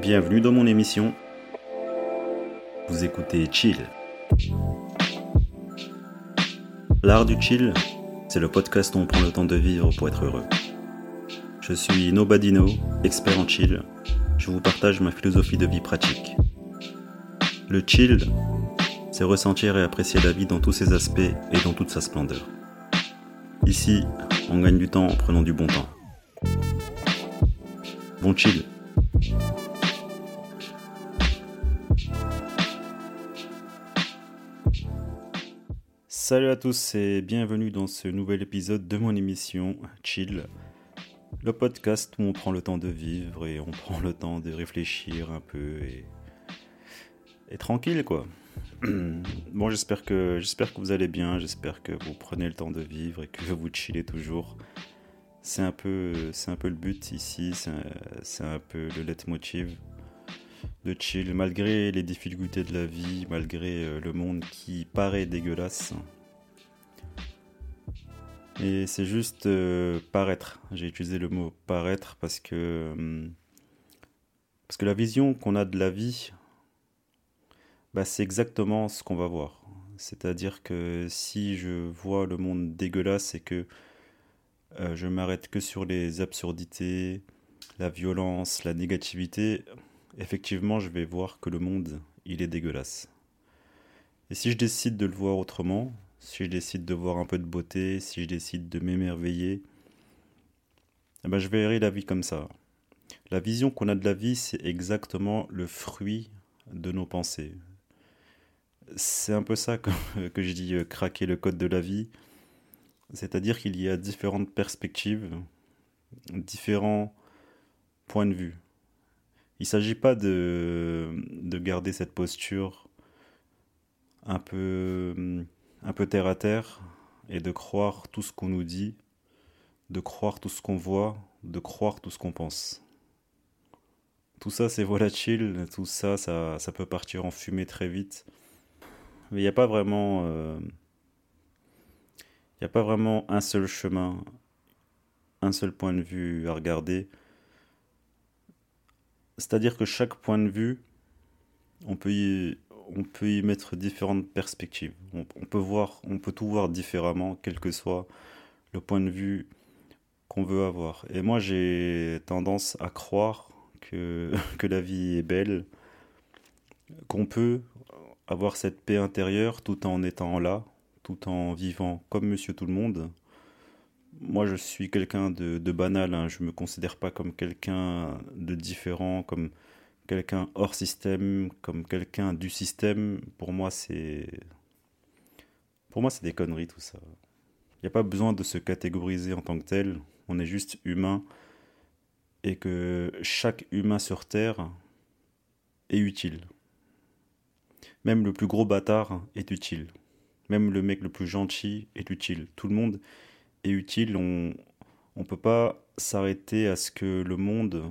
Bienvenue dans mon émission. Vous écoutez Chill. L'art du chill, c'est le podcast où on prend le temps de vivre pour être heureux. Je suis Nobadino, expert en chill. Je vous partage ma philosophie de vie pratique. Le chill, c'est ressentir et apprécier la vie dans tous ses aspects et dans toute sa splendeur. Ici, on gagne du temps en prenant du bon temps. Bon chill. Salut à tous et bienvenue dans ce nouvel épisode de mon émission Chill, le podcast où on prend le temps de vivre et on prend le temps de réfléchir un peu et, tranquille quoi. bon, j'espère que j'espère que vous allez bien, j'espère que vous prenez le temps de vivre et que vous chillez toujours. C'est un peu c'est un le but ici, c'est un, un peu le leitmotiv de chill malgré les difficultés de la vie, malgré euh, le monde qui paraît dégueulasse. Et c'est juste euh, paraître. J'ai utilisé le mot paraître parce que hum, parce que la vision qu'on a de la vie, bah, c'est exactement ce qu'on va voir. C'est-à-dire que si je vois le monde dégueulasse et que euh, je m'arrête que sur les absurdités, la violence, la négativité, effectivement, je vais voir que le monde, il est dégueulasse. Et si je décide de le voir autrement, si je décide de voir un peu de beauté, si je décide de m'émerveiller, eh ben je verrai la vie comme ça. La vision qu'on a de la vie, c'est exactement le fruit de nos pensées. C'est un peu ça que, je dis euh, craquer le code de la vie. C'est-à-dire qu'il y a différentes perspectives, différents points de vue. Il ne s'agit pas de, de garder cette posture un peu, un peu terre à terre et de croire tout ce qu'on nous dit, de croire tout ce qu'on voit, de croire tout ce qu'on pense. Tout ça c'est volatile, tout ça, ça ça peut partir en fumée très vite. Mais il n'y a pas vraiment euh, il n'y a pas vraiment un seul chemin, un seul point de vue à regarder. C'est-à-dire que chaque point de vue, on peut y, on peut y mettre différentes perspectives. On, peut voir, on peut tout voir différemment, quel que soit le point de vue qu'on veut avoir. Et moi, j'ai tendance à croire que, que la vie est belle, qu'on peut avoir cette paix intérieure tout en étant là, tout en vivant comme monsieur tout le monde moi, je suis quelqu'un de, banal. Hein. Je me considère pas comme quelqu'un de différent, comme quelqu'un hors système, comme quelqu'un du système. Pour moi, c'est pour moi, c'est des conneries tout ça. Il n'y a pas besoin de se catégoriser en tant que tel. On est juste humain et que chaque humain sur Terre est utile. Même le plus gros bâtard est utile. Même le mec le plus gentil est utile. Tout le monde utile. On ne peut pas s'arrêter à ce que le monde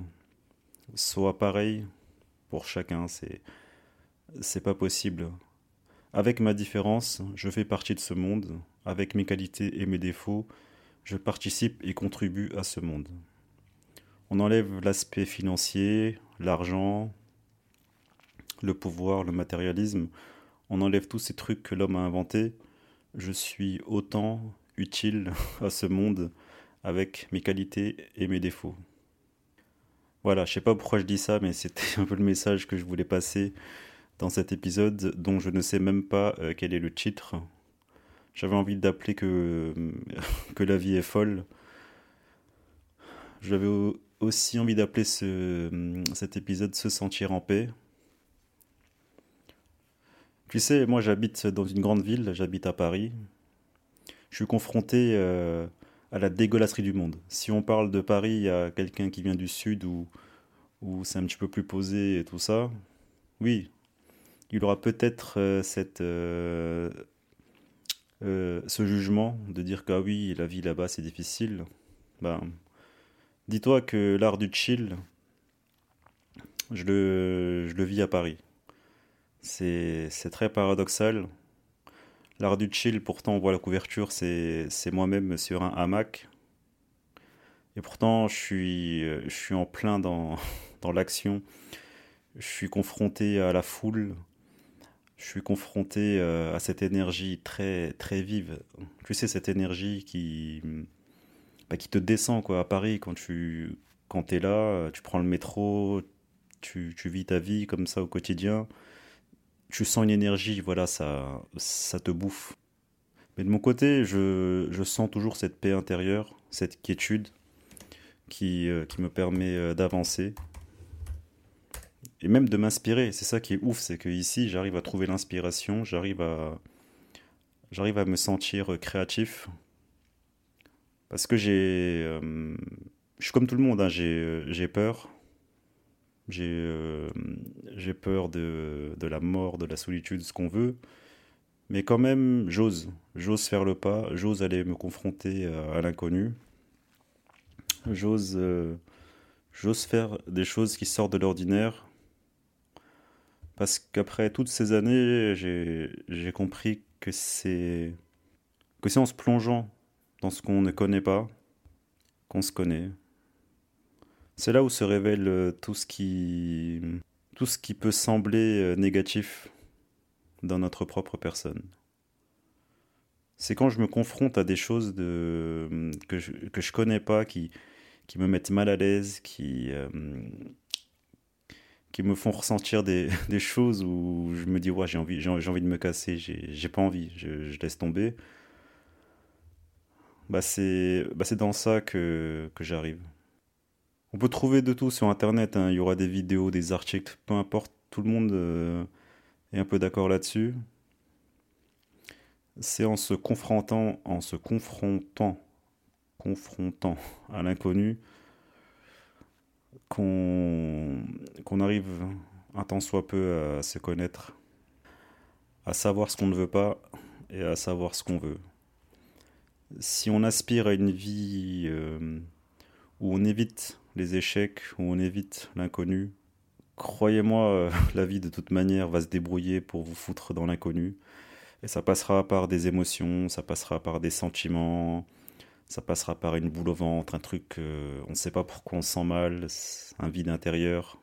soit pareil pour chacun. C'est c'est pas possible. Avec ma différence, je fais partie de ce monde. Avec mes qualités et mes défauts, je participe et contribue à ce monde. On enlève l'aspect financier, l'argent, le pouvoir, le matérialisme. On enlève tous ces trucs que l'homme a inventés. Je suis autant utile à ce monde avec mes qualités et mes défauts. Voilà, je sais pas pourquoi je dis ça, mais c'était un peu le message que je voulais passer dans cet épisode dont je ne sais même pas euh, quel est le titre. J'avais envie d'appeler que, que la vie est folle. J'avais aussi envie d'appeler ce, cet épisode Se sentir en paix. Tu sais, moi j'habite dans une grande ville, j'habite à Paris, je suis confronté euh, à la dégueulasserie du monde. Si on parle de Paris, a quelqu'un qui vient du sud où, où c'est un petit peu plus posé et tout ça. Oui, il aura peut-être euh, cette euh, ce jugement de dire que ah oui, la vie là-bas c'est difficile. Ben, dis-toi que l'art du chill, je le, je le vis à Paris. C'est très paradoxal. L'art du chill, pourtant, on voit la couverture, c'est moi-même sur un hamac. Et pourtant, je suis, je suis en plein dans, dans l'action. je suis confronté à la foule, je suis confronté euh, à cette énergie très très vive. Tu sais cette énergie qui bah, qui te descend quoi à Paris quand tu quand es là, tu prends le métro, tu, tu vis ta vie comme ça au quotidien. Tu sens une énergie, voilà, ça ça te bouffe. Mais de mon côté, je, je sens toujours cette paix intérieure, cette quiétude qui, euh, qui me permet euh, d'avancer et même de m'inspirer. C'est ça qui est ouf, c'est que ici j'arrive à trouver l'inspiration, j'arrive à j'arrive à me sentir euh, créatif parce que j'ai je suis comme tout le monde, hein, j'ai peur. J'ai j'ai peur de, de la mort, de la solitude, ce qu'on veut. Mais quand même, j'ose. J'ose faire le pas, j'ose aller me confronter à l'inconnu. J'ose, euh, j'ose faire des choses qui sortent de l'ordinaire. Parce qu'après toutes ces années, j'ai, compris que c'est en se plongeant dans ce qu'on ne connaît pas qu'on se connaît. C'est là où se révèle euh, tout ce qui, tout ce qui peut sembler euh, négatif dans notre propre personne. C'est quand je me confronte à des choses de, que je que je connais pas, qui, qui me mettent mal à l'aise, qui, euh, qui me font ressentir des, des, choses où je me dis ouais, j'ai envie, j'ai envie de me casser, j'ai pas envie, je, je, laisse tomber. Bah c'est bah dans ça que, que j'arrive. On peut trouver de tout sur internet, hein. il y aura des vidéos, des articles, peu importe, tout le monde euh, est un peu d'accord là-dessus. C'est en se confrontant, en se confrontant confrontant à l'inconnu qu'on arrive un tant soit peu à se connaître, à savoir ce qu'on ne veut pas et à savoir ce qu'on veut. Si on aspire à une vie euh, où on évite les échecs, où on évite l'inconnu, croyez-moi, euh, la vie de toute manière va se débrouiller pour vous foutre dans l'inconnu. Et ça passera par des émotions, ça passera par des sentiments, ça passera par une boule au ventre, un truc, euh, on ne sait pas pourquoi on se sent mal, un vide intérieur.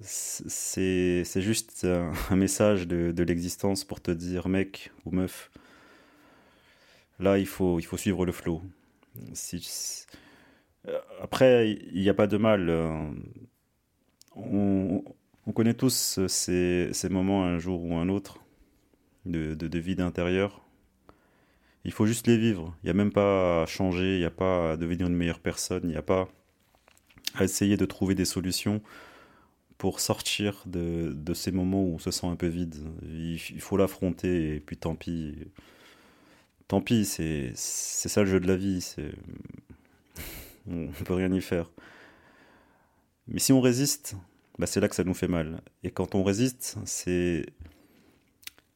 C'est juste un, message de, l'existence pour te dire, mec ou meuf, là il faut, il faut suivre le flot. Après, il n'y a pas de mal. Euh, on, on connaît tous ces, moments un jour ou un autre de, de, de vide intérieur il faut juste les vivre. Il n'y a même pas à changer, il n'y a pas à devenir une meilleure personne, il n'y a pas à essayer de trouver des solutions pour sortir de, de, ces moments où on se sent un peu vide. Il, il faut l'affronter et puis tant pis. Tant pis, c'est ça le jeu de la vie. On ne peut rien y faire. Mais si on résiste, bah c'est là que ça nous fait mal. Et quand on résiste, c'est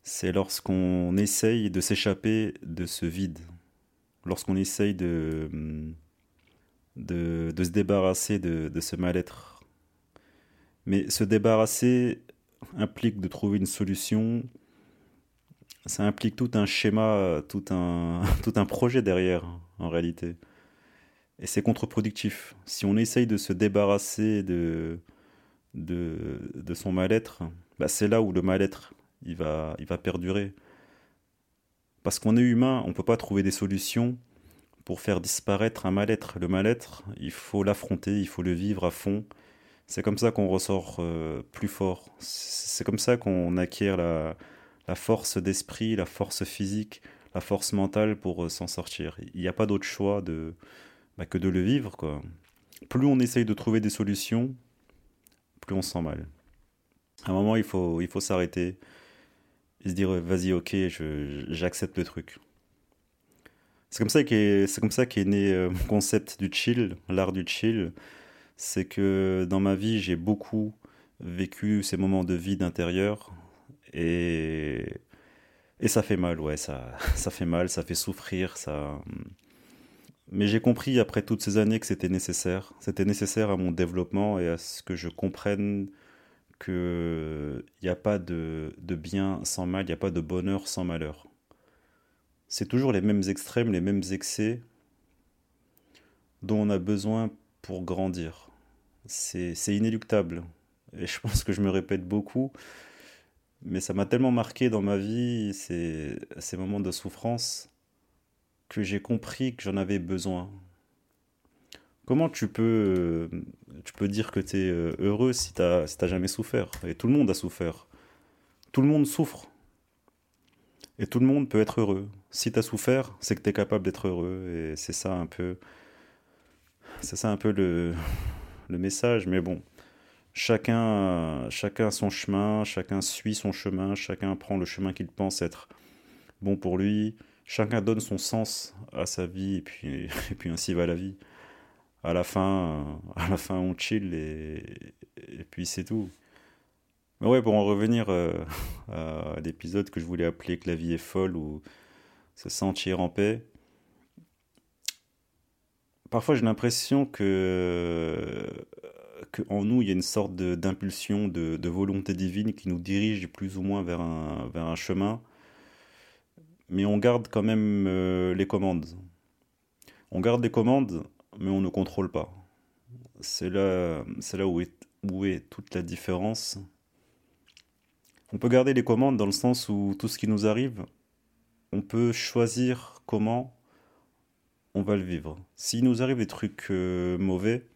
c'est lorsqu'on essaye de s'échapper de ce vide, lorsqu'on essaye de, se débarrasser de, de ce mal-être. Mais se débarrasser implique de trouver une solution, ça implique tout un schéma, tout un, tout un projet derrière, en réalité. Et c'est contre-productif. Si on essaye de se débarrasser de, de, son mal-être, bah c'est là où le mal-être il va, il va perdurer. Parce qu'on est humain, on ne peut pas trouver des solutions pour faire disparaître un mal-être. Le mal-être, il faut l'affronter, il faut le vivre à fond. C'est comme ça qu'on ressort euh, plus fort. C'est comme ça qu'on acquiert la, la force d'esprit, la force physique, la force mentale pour euh, s'en sortir. Il n'y a pas d'autre choix de, bah, que de le vivre. Quoi. Plus on essaye de trouver des solutions, plus on se sent mal. À un moment, il faut, il faut s'arrêter et se dire vas-y ok j'accepte le truc c'est comme ça qu'est né euh, mon concept du chill l'art du chill c'est que dans ma vie j'ai beaucoup vécu ces moments de vide intérieur et et ça fait mal ouais ça ça fait mal ça fait souffrir ça mais j'ai compris après toutes ces années que c'était nécessaire c'était nécessaire à mon développement et à ce que je comprenne qu'il n'y a pas de, bien sans mal, il n'y a pas de bonheur sans malheur. C'est toujours les mêmes extrêmes, les mêmes excès dont on a besoin pour grandir. C'est inéluctable. et je pense que je me répète beaucoup, mais ça m'a tellement marqué dans ma vie, ces moments de souffrance, que j'ai compris que j'en avais besoin. Comment tu peux, euh, tu peux dire que tu es euh, heureux si tu n'as jamais souffert? Et tout le monde a souffert. Tout le monde souffre. Et tout le monde peut être heureux. Si tu as souffert, c'est que tu es capable d'être heureux. Et c'est ça un peu. C'est ça un peu le, le message. Mais bon, chacun, chacun son chemin, chacun suit son chemin, chacun prend le chemin qu'il pense être bon pour lui. Chacun donne son sens à sa vie et puis, et puis ainsi va la vie. À la fin, à la fin on chill et, puis c'est tout. Mais ouais, pour en revenir euh, à l'épisode que je voulais appeler Que la vie est folle ou Se sentir en paix, parfois j'ai l'impression que, que en nous il y a une sorte d'impulsion, de, volonté divine qui nous dirige plus ou moins vers un chemin, mais on garde quand même euh, les commandes. On garde les commandes, mais on ne contrôle pas. C'est là, c'est là où est, où est toute la différence on peut garder les commandes dans le sens où tout ce qui nous arrive, on peut choisir comment on va le vivre. S'il nous arrive des trucs euh, mauvais,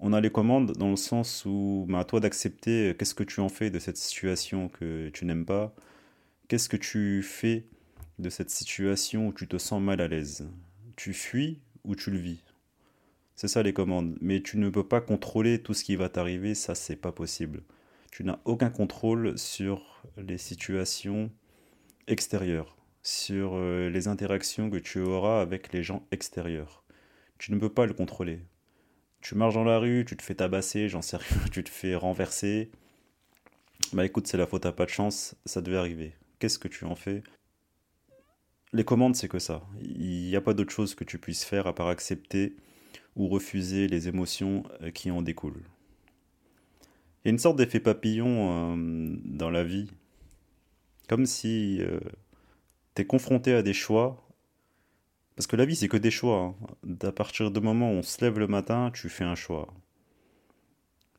on a les commandes dans le sens où bah, à toi d'accepter euh, qu'est-ce que tu en fais de cette situation que tu n'aimes pas, qu'est-ce que tu fais de cette situation où tu te sens mal à l'aise? Tu fuis ou tu le vis? C'est ça les commandes. Mais tu ne peux pas contrôler tout ce qui va t'arriver, ça c'est pas possible tu n'as aucun contrôle sur les situations extérieures, sur euh, les interactions que tu auras avec les gens extérieurs. Tu ne peux pas le contrôler. Tu marches dans la rue, tu te fais tabasser, j'en sais rien, tu te fais renverser. Bah écoute, c'est la faute à pas de chance, ça devait arriver. Qu'est-ce que tu en fais? Les commandes, c'est que ça. Il n'y a pas d'autre chose que tu puisses faire à part accepter ou refuser les émotions euh, qui en découlent. Il y a une sorte d'effet papillon euh, dans la vie. Comme si euh, tu es confronté à des choix. Parce que la vie, c'est que des choix. Hein. À partir du moment où on se lève le matin, tu fais un choix.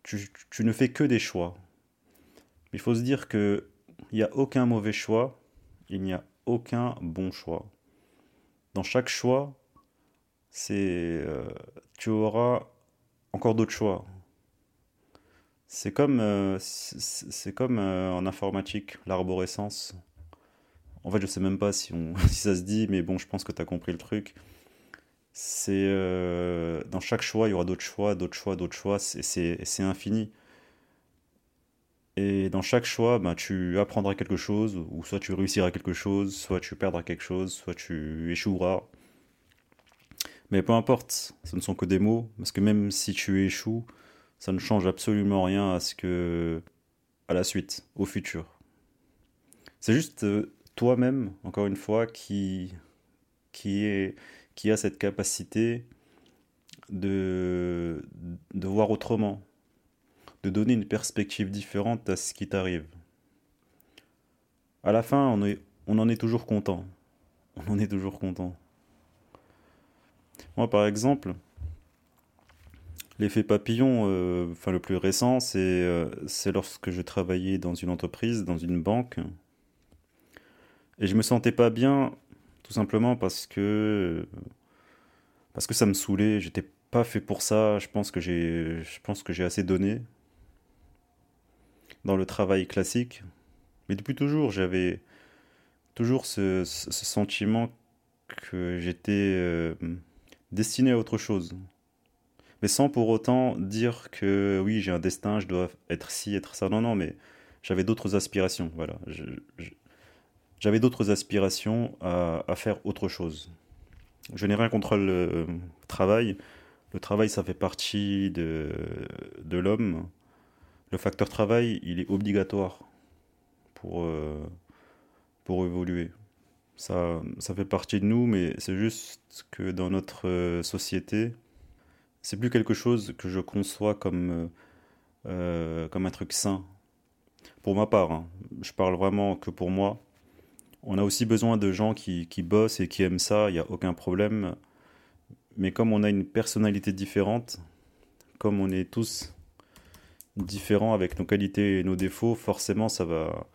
Tu, tu ne fais que des choix. Il faut se dire qu'il n'y a aucun mauvais choix, il n'y a aucun bon choix. Dans chaque choix, euh, tu auras encore d'autres choix. C'est comme, euh, euh, en informatique, l'arborescence. En fait, je sais même pas si, on, si ça se dit, mais bon, je pense que tu as compris le truc. Dans chaque choix, il y aura d'autres choix, d'autres choix, d'autres choix, c'est infini. Et dans chaque choix, ben, tu apprendras quelque chose, ou soit tu réussiras quelque chose, soit tu perdras quelque chose, soit tu échoueras. Mais peu importe, ce ne sont que des mots, parce que même si tu échoues, ça ne change absolument rien à ce que à la suite, au futur. C'est juste euh, toi-même, encore une fois, qui qui est qui a cette capacité de de voir autrement, de donner une perspective différente à ce qui t'arrive. À la fin, on en est toujours content. On en est toujours content. Moi, par exemple, L'effet papillon, euh, enfin le plus récent, euh, c'est lorsque je travaillais dans une entreprise, dans une banque, et je me sentais pas bien, tout simplement parce que parce que ça me saoulait. J'étais pas fait pour ça. Je pense que j'ai assez donné dans le travail classique, mais depuis toujours j'avais toujours ce, sentiment que j'étais euh, destiné à autre chose mais sans pour autant dire que oui, j'ai un destin, je dois être ci, être ça. Non, non, mais j'avais d'autres aspirations. Voilà. J'avais d'autres aspirations à, faire autre chose. Je n'ai rien contre le travail. Le travail, ça fait partie de, de l'homme. Le facteur travail, il est obligatoire pour, euh, pour évoluer. Ça, ça fait partie de nous, mais c'est juste que dans notre euh, société, c'est plus quelque chose que je conçois comme, euh, comme un truc sain. Pour ma part, hein. je parle vraiment que pour moi. On a aussi besoin de gens qui, qui bossent et qui aiment ça, il n'y a aucun problème. Mais comme on a une personnalité différente, comme on est tous différents avec nos qualités et nos défauts, forcément ça va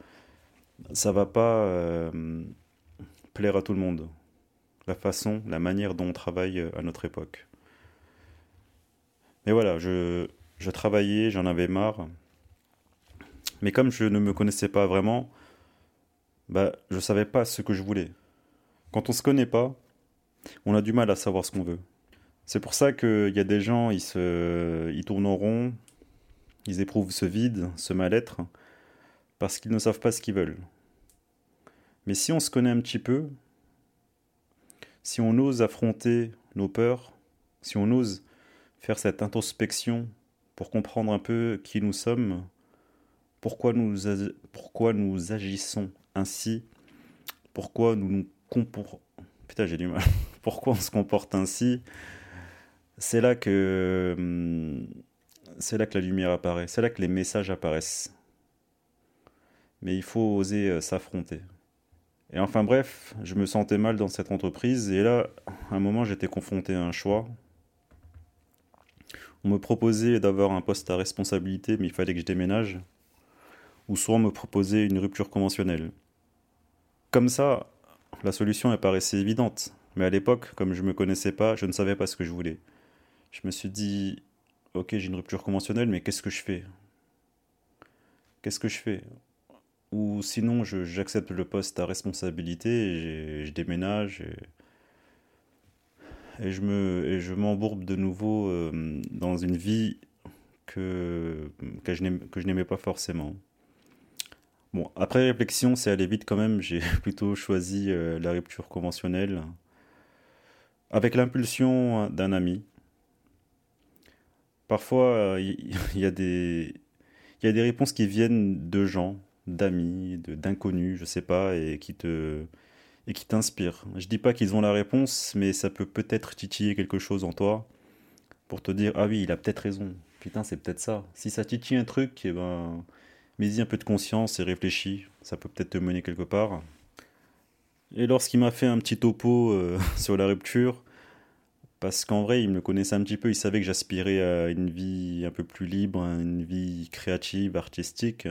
ça va pas euh, plaire à tout le monde. La façon, la manière dont on travaille euh, à notre époque. Mais voilà, je, je travaillais, j'en avais marre. Mais comme je ne me connaissais pas vraiment, bah, je savais pas ce que je voulais. Quand on se connaît pas, on a du mal à savoir ce qu'on veut. C'est pour ça qu'il y a des gens, ils, se, ils tournent en rond, ils éprouvent ce vide, ce mal-être, parce qu'ils ne savent pas ce qu'ils veulent. Mais si on se connaît un petit peu, si on ose affronter nos peurs, si on ose faire cette introspection pour comprendre un peu qui nous sommes, pourquoi nous, agissons ainsi, pourquoi nous nous comportons... Putain, j'ai du mal. pourquoi on se comporte ainsi, c'est là que hum, c'est là que la lumière apparaît, c'est là que les messages apparaissent. Mais il faut oser euh, s'affronter. Et enfin bref, je me sentais mal dans cette entreprise et là, à un moment, j'étais confronté à un choix. On me proposait d'avoir un poste à responsabilité, mais il fallait que je déménage. Ou soit on me proposait une rupture conventionnelle. Comme ça, la solution paraissait évidente. Mais à l'époque, comme je ne me connaissais pas, je ne savais pas ce que je voulais. Je me suis dit, ok, j'ai une rupture conventionnelle, mais qu'est-ce que je fais? Qu'est-ce que je fais? Ou sinon, j'accepte le poste à responsabilité, je déménage, et, je me, m'embourbe de nouveau euh, dans une vie que, que je n'aimais pas forcément. Bon, après réflexion, c'est aller vite quand même. J'ai plutôt choisi euh, la rupture conventionnelle avec l'impulsion d'un ami. Parfois, il y, a des, il y a des réponses qui viennent de gens, d'amis, d'inconnus, je sais pas, et qui te et qui t'inspirent. Je dis pas qu'ils ont la réponse, mais ça peut peut-être titiller quelque chose en toi pour te dire ah oui, il a peut-être raison. Putain, c'est peut-être ça. Si ça titille un truc, eh ben mets-y un peu de conscience et réfléchis. Ça peut peut-être te mener quelque part. Et lorsqu'il m'a fait un petit topo euh, sur la rupture, parce qu'en vrai, il me connaissait un petit peu, il savait que j'aspirais à une vie un peu plus libre, à une vie créative, artistique.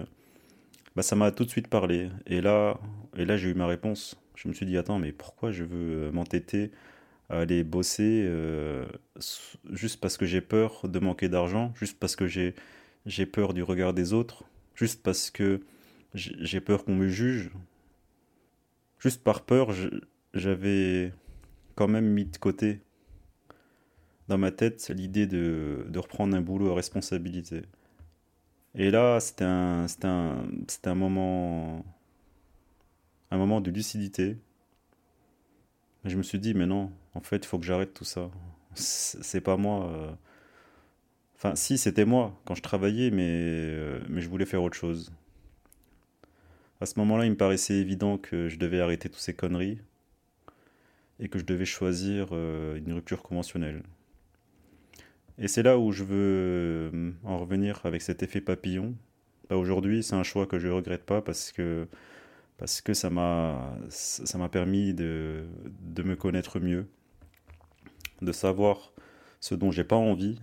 Bah, ça m'a tout de suite parlé. Et là, et là j'ai eu ma réponse. Je me suis dit, attends, mais pourquoi je veux euh, m'entêter à aller bosser euh, juste parce que j'ai peur de manquer d'argent, juste parce que j'ai, j'ai peur du regard des autres, juste parce que j'ai peur qu'on me juge. Juste par peur, j'avais quand même mis de côté dans ma tête l'idée de, reprendre un boulot à responsabilité. Et là, c'était un, un, un moment, un moment de lucidité. je me suis dit, mais non, en fait, il faut que j'arrête tout ça. C'est pas moi. Euh. Enfin, si, c'était moi quand je travaillais, mais, euh, mais je voulais faire autre chose. À ce moment-là, il me paraissait évident que je devais arrêter toutes ces conneries et que je devais choisir euh, une rupture conventionnelle. Et c'est là où je veux euh, en revenir avec cet effet papillon. Bah, aujourd'hui, c'est un choix que je ne regrette pas parce que, ça m'a permis de, de me connaître mieux, de savoir ce dont j'ai pas envie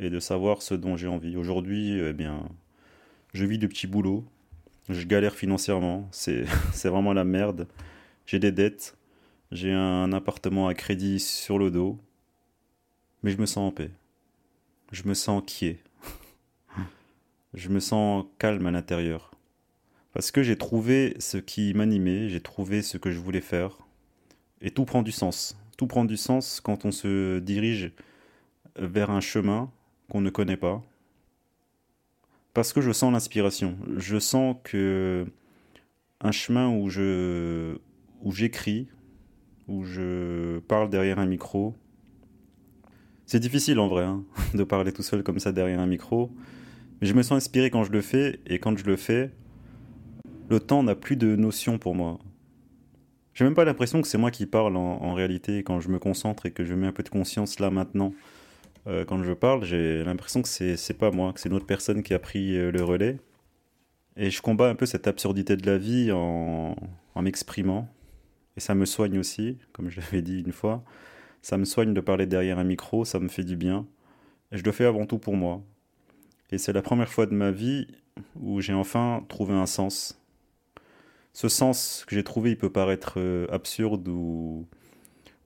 et de savoir ce dont j'ai envie. Aujourd'hui, eh bien, je vis de petits boulots, je galère financièrement, c'est vraiment la merde. J'ai des dettes, j'ai un appartement à crédit sur le dos, mais je me sens en paix. Je me sens quiet. je me sens calme à l'intérieur. Parce que j'ai trouvé ce qui m'animait, j'ai trouvé ce que je voulais faire. Et tout prend du sens. Tout prend du sens quand on se dirige vers un chemin qu'on ne connaît pas. Parce que je sens l'inspiration. Je sens que un chemin où où j'écris, où je parle derrière un micro, c'est difficile en vrai hein, de parler tout seul comme ça derrière un micro, mais je me sens inspiré quand je le fais, et quand je le fais, le temps n'a plus de notion pour moi. J'ai même pas l'impression que c'est moi qui parle en, réalité quand je me concentre et que je mets un peu de conscience là maintenant. Euh, quand je parle, j'ai l'impression que c'est pas moi, que c'est une autre personne qui a pris euh, le relais. Et je combats un peu cette absurdité de la vie en, en m'exprimant. Et ça me soigne aussi, comme je l'avais dit une fois. Ça me soigne de parler derrière un micro, ça me fait du bien. Et je le fais avant tout pour moi. Et c'est la première fois de ma vie où j'ai enfin trouvé un sens. Ce sens que j'ai trouvé, il peut paraître euh, absurde ou,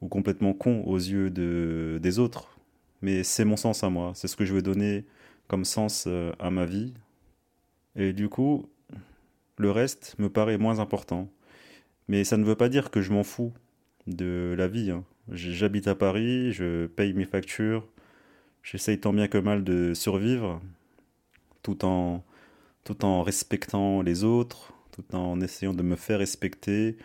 complètement con aux yeux de, des autres, mais c'est mon sens à moi, c'est ce que je veux donner comme sens euh, à ma vie. Et du coup, le reste me paraît moins important. Mais ça ne veut pas dire que je m'en fous de la vie. Hein. J'habite à Paris, je paye mes factures, j'essaye tant bien que mal de survivre, tout en, tout en respectant les autres, tout en essayant de me faire respecter,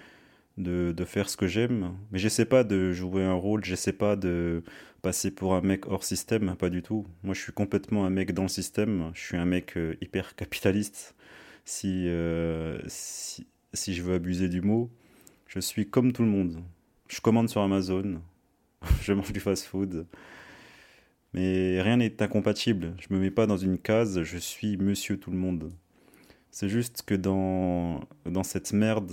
de, de faire ce que j'aime. Mais j'essaie pas de jouer un rôle, j'essaie pas de passer pour un mec hors système, pas du tout. Moi je suis complètement un mec dans le système, je suis un mec euh, hyper capitaliste, euh, si, si je veux abuser du mot. Je suis comme tout le monde. Je commande sur Amazon, je mange du fast-food. Mais rien n'est incompatible. Je me mets pas dans une case, je suis monsieur tout le monde. C'est juste que dans, dans cette merde,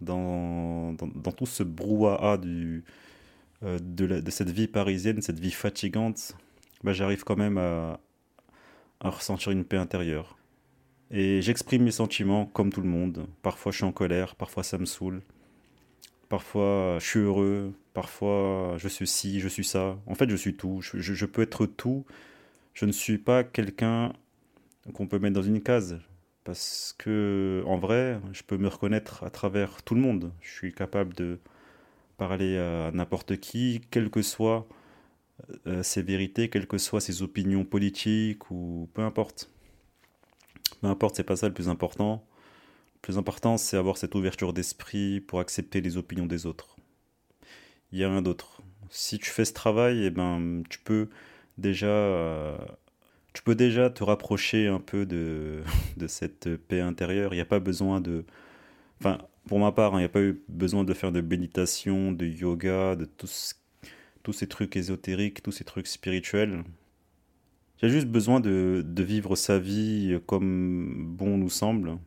dans, dans, tout ce brouhaha du, euh, de, de, cette vie parisienne, cette vie fatigante, bah, j'arrive quand même à, à ressentir une paix intérieure. Et j'exprime mes sentiments comme tout le monde. Parfois je suis en colère, parfois ça me saoule. Parfois, je suis heureux. Parfois, je suis ci, je suis ça. En fait, je suis tout. Je, je, peux être tout. Je ne suis pas quelqu'un qu'on peut mettre dans une case. Parce que, en vrai, je peux me reconnaître à travers tout le monde. Je suis capable de parler à n'importe qui, quelles que soient euh, ses vérités, quelles que soient ses opinions politiques ou peu importe. Peu importe, c'est pas ça le plus important plus important, c'est avoir cette ouverture d'esprit pour accepter les opinions des autres. Il n'y a rien d'autre. Si tu fais ce travail, eh ben, tu peux déjà, euh, tu peux déjà te rapprocher un peu de, de cette paix intérieure. Il n'y a pas besoin de, enfin, pour ma part, hein, il n'y a pas eu besoin de faire de méditation, de yoga, de tous, tous ces trucs ésotériques, tous ces trucs spirituels. A juste besoin de, de vivre sa vie comme bon nous semble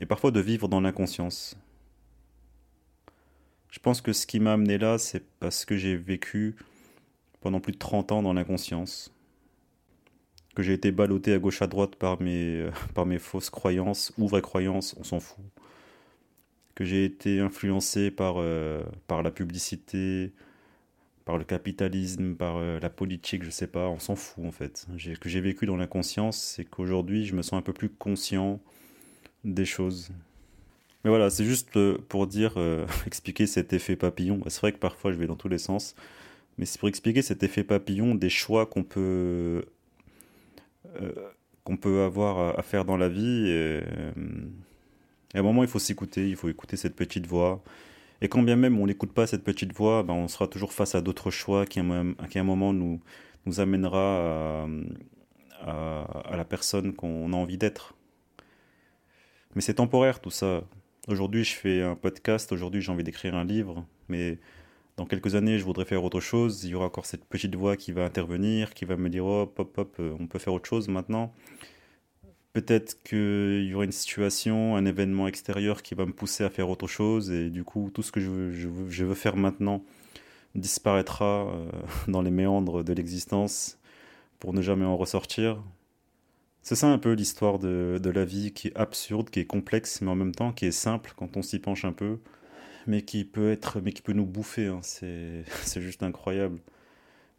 et parfois de vivre dans l'inconscience. Je pense que ce qui m'a amené là, c'est parce que j'ai vécu pendant plus de 30 ans dans l'inconscience, que j'ai été ballotté à gauche à droite par mes, par mes fausses croyances ou vraies croyances, on s'en fout, que j'ai été influencé par, euh, par la publicité, par le capitalisme, par euh, la politique, je sais pas, on s'en fout en fait. Que j'ai vécu dans l'inconscience, c'est qu'aujourd'hui je me sens un peu plus conscient des choses. Mais voilà, c'est juste euh, pour dire, euh, expliquer cet effet papillon. C'est vrai que parfois je vais dans tous les sens, mais c'est pour expliquer cet effet papillon des choix qu'on peut, euh, qu'on peut avoir à, faire dans la vie. Et, à un moment, il faut s'écouter, il faut écouter cette petite voix. Et quand bien même on n'écoute pas cette petite voix, ben on sera toujours face à d'autres choix qui, à un moment, nous, nous amènera à la personne qu'on a envie d'être. Mais c'est temporaire tout ça. Aujourd'hui, je fais un podcast, aujourd'hui, j'ai envie d'écrire un livre, mais dans quelques années, je voudrais faire autre chose. Il y aura encore cette petite voix qui va intervenir, qui va me dire hop, hop, hop, on peut faire autre chose maintenant. Peut-être qu'il y aura une situation, un événement extérieur qui va me pousser à faire autre chose, et du coup, tout ce que je veux, je veux, je veux faire maintenant disparaîtra euh, dans les méandres de l'existence pour ne jamais en ressortir. C'est ça un peu l'histoire de, la vie qui est absurde, qui est complexe, mais en même temps qui est simple quand on s'y penche un peu, mais qui peut être, mais qui peut nous bouffer. Hein. C'est, c'est juste incroyable.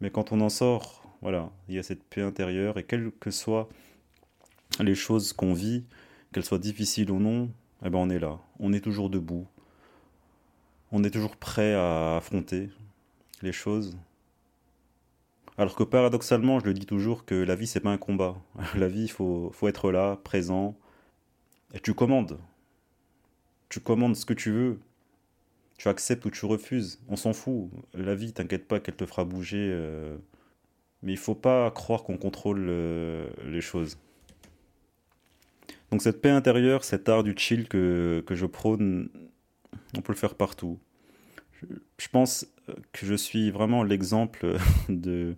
Mais quand on en sort, voilà, il y a cette paix intérieure et quelles que soient les choses qu'on vit, qu'elles soient difficiles ou non, eh ben on est là, on est toujours debout, on est toujours prêt à affronter les choses alors que paradoxalement, je le dis toujours que la vie, c'est pas un combat. La vie, il faut, faut être là, présent. Et tu commandes. Tu commandes ce que tu veux. Tu acceptes ou tu refuses. On s'en fout. La vie, t'inquiète pas qu'elle te fera bouger. Euh... Mais il faut pas croire qu'on contrôle euh, les choses. Donc cette paix intérieure, cet art du chill que, que je prône, on peut le faire partout je pense que je suis vraiment l'exemple de,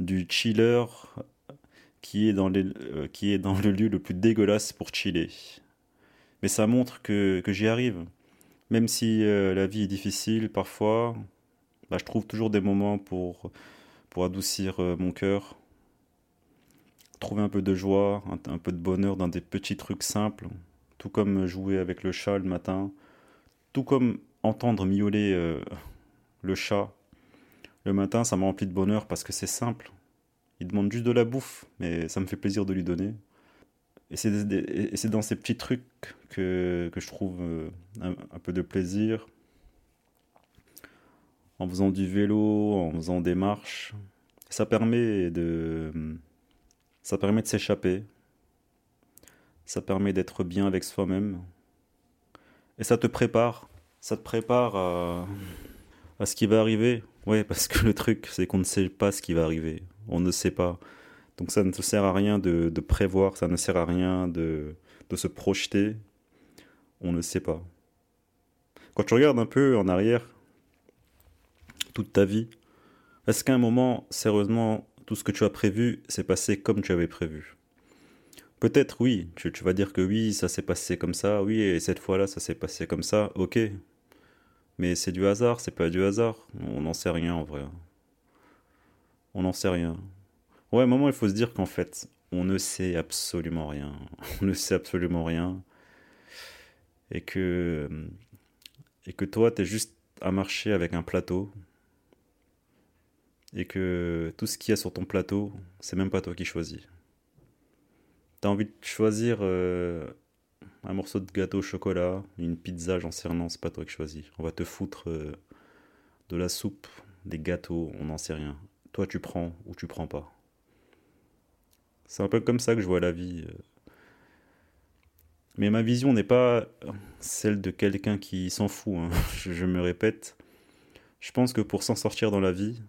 du chiller qui est, dans les, euh, qui est dans le lieu le plus dégueulasse pour chiller. Mais ça montre que, que j'y arrive. Même si euh, la vie est difficile parfois, bah, je trouve toujours des moments pour, pour adoucir euh, mon cœur. trouver un peu de joie, un, peu de bonheur dans des petits trucs simples, tout comme jouer avec le chat le matin, tout comme entendre miauler euh, le chat le matin, ça me remplit de bonheur parce que c'est simple. Il demande juste de la bouffe, mais ça me fait plaisir de lui donner. Et c'est dans ces petits trucs que, je trouve euh, un, peu de plaisir. En faisant du vélo, en faisant des marches. Ça permet de, ça permet de s'échapper. Ça permet d'être bien avec soi-même. Et ça te prépare. Ça te prépare à, à ce qui va arriver. Ouais, parce que le truc, c'est qu'on ne sait pas ce qui va arriver. On ne sait pas. Donc ça ne sert à rien de, prévoir, ça ne sert à rien de, de se projeter. On ne sait pas. Quand tu regardes un peu en arrière, toute ta vie, est-ce qu'à un moment, sérieusement, tout ce que tu as prévu s'est passé comme tu avais prévu? Peut-être oui, tu, tu, vas dire que oui, ça s'est passé comme ça, oui, et cette fois-là, ça s'est passé comme ça, ok. Mais c'est du hasard, c'est pas du hasard. On n'en sait rien en vrai. On n'en sait rien. Ouais, à un moment, il faut se dire qu'en fait, on ne sait absolument rien. On ne sait absolument rien. Et que, et que toi, tu es juste à marcher avec un plateau. Et que tout ce qu'il y a sur ton plateau, c'est même pas toi qui choisis. T'as envie de choisir euh, un morceau de gâteau au chocolat, une pizza, j'en sais rien, c'est pas toi qui choisis. On va te foutre euh, de la soupe, des gâteaux, on n'en sait rien. Toi, tu prends ou tu prends pas. C'est un peu comme ça que je vois la vie. Euh. Mais ma vision n'est pas celle de quelqu'un qui s'en fout. Hein. Je, me répète. Je pense que pour s'en sortir dans la vie,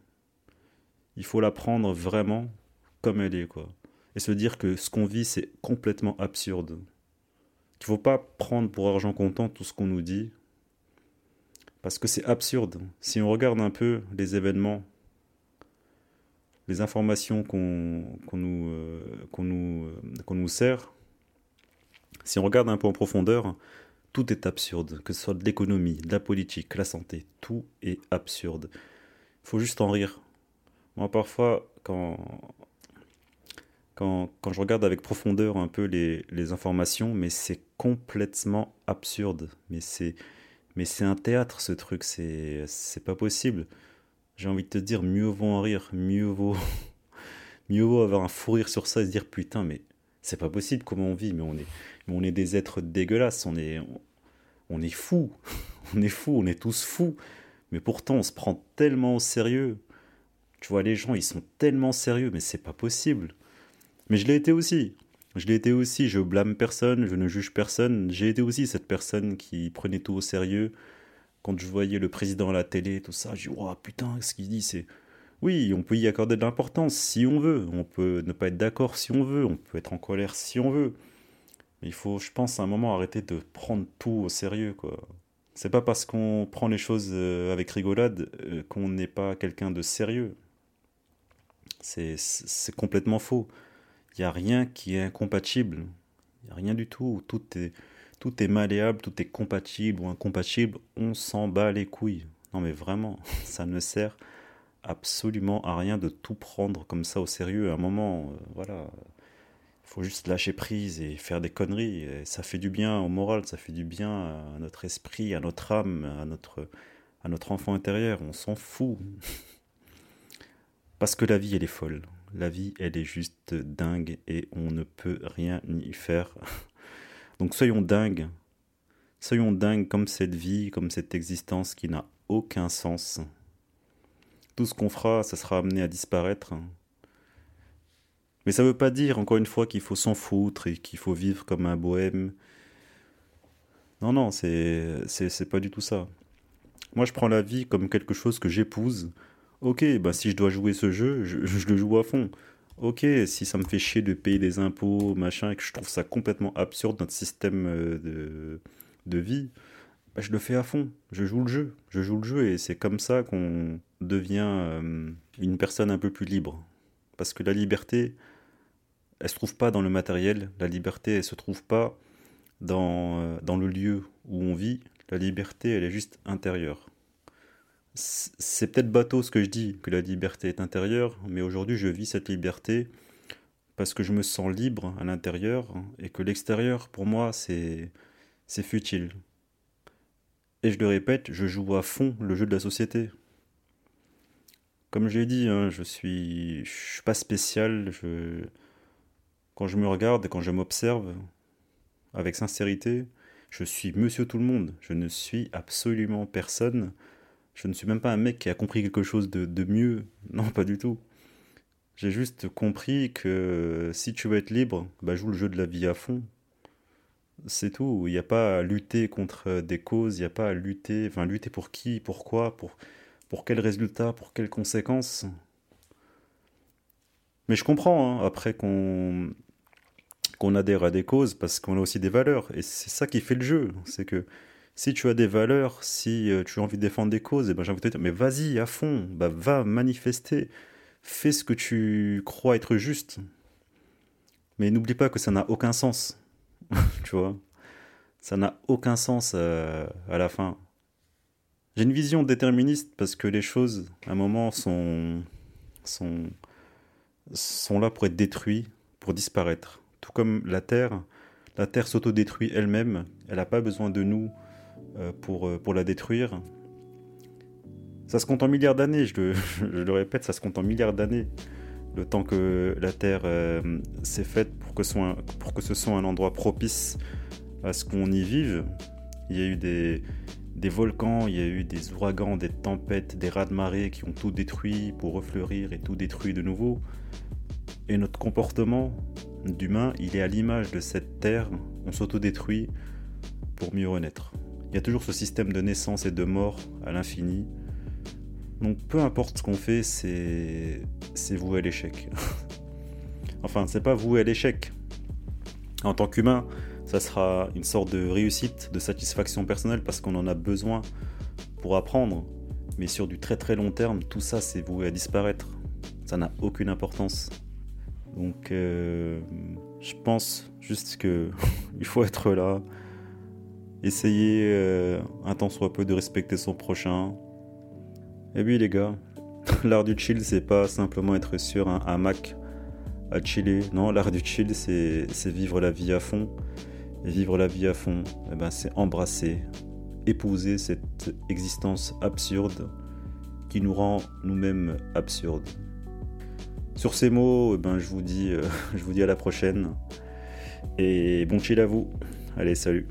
il faut la prendre vraiment comme elle est, quoi. Et se dire que ce qu'on vit, c'est complètement absurde. Qu'il faut pas prendre pour argent comptant tout ce qu'on nous dit. Parce que c'est absurde. Si on regarde un peu les événements les informations qu'on nous, euh, euh, nous sert, si on regarde un peu en profondeur, tout est absurde, que ce soit de l'économie, de la politique, la santé, tout est absurde. Il faut juste en rire. Moi, parfois, quand, quand, je regarde avec profondeur un peu les, informations, mais c'est complètement absurde. Mais c'est, un théâtre, ce truc, c'est, pas possible j'ai envie de te dire, mieux vaut en rire, mieux vaut, mieux vaut avoir un fou rire sur ça et se dire putain, mais c'est pas possible comment on vit, mais on est, on des êtres dégueulasses, on est, on est fous, on est fous, on est tous fous, mais pourtant on se prend tellement au sérieux. Tu vois, les gens, ils sont tellement sérieux, mais c'est pas possible. Mais je l'ai été aussi. Je l'ai été aussi, je blâme personne, je ne juge personne. J'ai été aussi cette personne qui prenait tout au sérieux, quand je voyais le président à la télé, tout ça, je dis, oh putain, ce qu'il dit, c'est. Oui, on peut y accorder de l'importance si on veut, on peut ne pas être d'accord si on veut, on peut être en colère si on veut. Mais il faut, je pense, à un moment arrêter de prendre tout au sérieux, quoi. C'est pas parce qu'on prend les choses euh, avec rigolade euh, qu'on n'est pas quelqu'un de sérieux. C'est complètement faux. Il n'y a rien qui est incompatible. Il n'y a rien du tout. Tout est, tout est malléable, tout est compatible ou incompatible, on s'en bat les couilles. Non mais vraiment, ça ne sert absolument à rien de tout prendre comme ça au sérieux. À un moment, euh, voilà, il faut juste lâcher prise et faire des conneries. Ça fait du bien au moral, ça fait du bien à notre esprit, à notre âme, à notre, à notre enfant intérieur. On s'en fout. Parce que la vie, elle est folle. La vie, elle est juste dingue et on ne peut rien y faire. Donc soyons dingues. Soyons dingues comme cette vie, comme cette existence qui n'a aucun sens. Tout ce qu'on fera, ça sera amené à disparaître. Mais ça ne veut pas dire, encore une fois, qu'il faut s'en foutre et qu'il faut vivre comme un bohème. Non, non, c'est, c'est, pas du tout ça. Moi, je prends la vie comme quelque chose que j'épouse. Ok, bah si je dois jouer ce jeu, je, le joue à fond. Ok, si ça me fait chier de payer des impôts, machin, et que je trouve ça complètement absurde, notre système euh, de, de vie, bah, je le fais à fond. Je joue le jeu. Je joue le jeu et c'est comme ça qu'on devient euh, une personne un peu plus libre. Parce que la liberté, elle se trouve pas dans le matériel. La liberté, elle se trouve pas dans, euh, dans le lieu où on vit. La liberté, elle est juste intérieure c'est peut-être bateau ce que je dis, que la liberté est intérieure, mais aujourd'hui je vis cette liberté parce que je me sens libre à l'intérieur et que l'extérieur, pour moi, c'est futile. Et je le répète, je joue à fond le jeu de la société. Comme je l'ai dit, hein, je suis je suis pas spécial. Je quand je me regarde et quand je m'observe avec sincérité, je suis Monsieur Tout le Monde. Je ne suis absolument personne. Je ne suis même pas un mec qui a compris quelque chose de, mieux. Non, pas du tout. J'ai juste compris que si tu veux être libre, bah joue le jeu de la vie à fond. C'est tout. Il n'y a pas à lutter contre des causes, il n'y a pas à lutter. Enfin, lutter pour qui, pourquoi, pour, pour quels résultats, pour quelles conséquences. Mais je comprends, hein, après qu'on qu'on adhère à des causes, parce qu'on a aussi des valeurs. Et c'est ça qui fait le jeu. C'est que si tu as des valeurs, si euh, tu as envie de défendre des causes, eh ben j'ai envie de te dire, mais vas-y à fond, bah, va manifester fais ce que tu crois être juste. Mais n'oublie pas que ça n'a aucun sens. tu vois Ça n'a aucun sens euh, à la fin. J'ai une vision déterministe parce que les choses, à un moment, sont, sont, sont là pour être détruites, pour disparaître. Tout comme la Terre, la Terre s'autodétruit elle-même. Elle n'a pas besoin de nous pour, euh, pour la détruire. Ça se compte en milliards d'années, je, le, répète, ça se compte en milliards d'années. Le temps que la Terre euh, s'est faite pour que, ce soit un endroit propice à ce qu'on y vive. Il y a eu des, des volcans, il y a eu des ouragans, des tempêtes, des raz-de-marée qui ont tout détruit pour refleurir et tout détruit de nouveau. Et notre comportement d'humain, il est à l'image de cette terre, on s'autodétruit pour mieux renaître. Il y a toujours ce système de naissance et de mort à l'infini, donc peu importe ce qu'on fait, c'est voué à l'échec. enfin, c'est pas voué à l'échec. En tant qu'humain, ça sera une sorte de réussite, de satisfaction personnelle parce qu'on en a besoin pour apprendre. Mais sur du très très long terme, tout ça c'est voué à disparaître. Ça n'a aucune importance. Donc euh, je pense juste que il faut être là, essayer euh, un temps soit peu de respecter son prochain, et oui les gars, l'art du chill c'est pas simplement être sur un hamac à chiller. Non, l'art du chill c'est vivre la vie à fond. Et vivre la vie à fond, eh ben, c'est embrasser, épouser cette existence absurde qui nous rend nous-mêmes absurdes. Sur ces mots, eh ben, je, vous dis, euh, je vous dis à la prochaine. Et bon chill à vous. Allez, salut.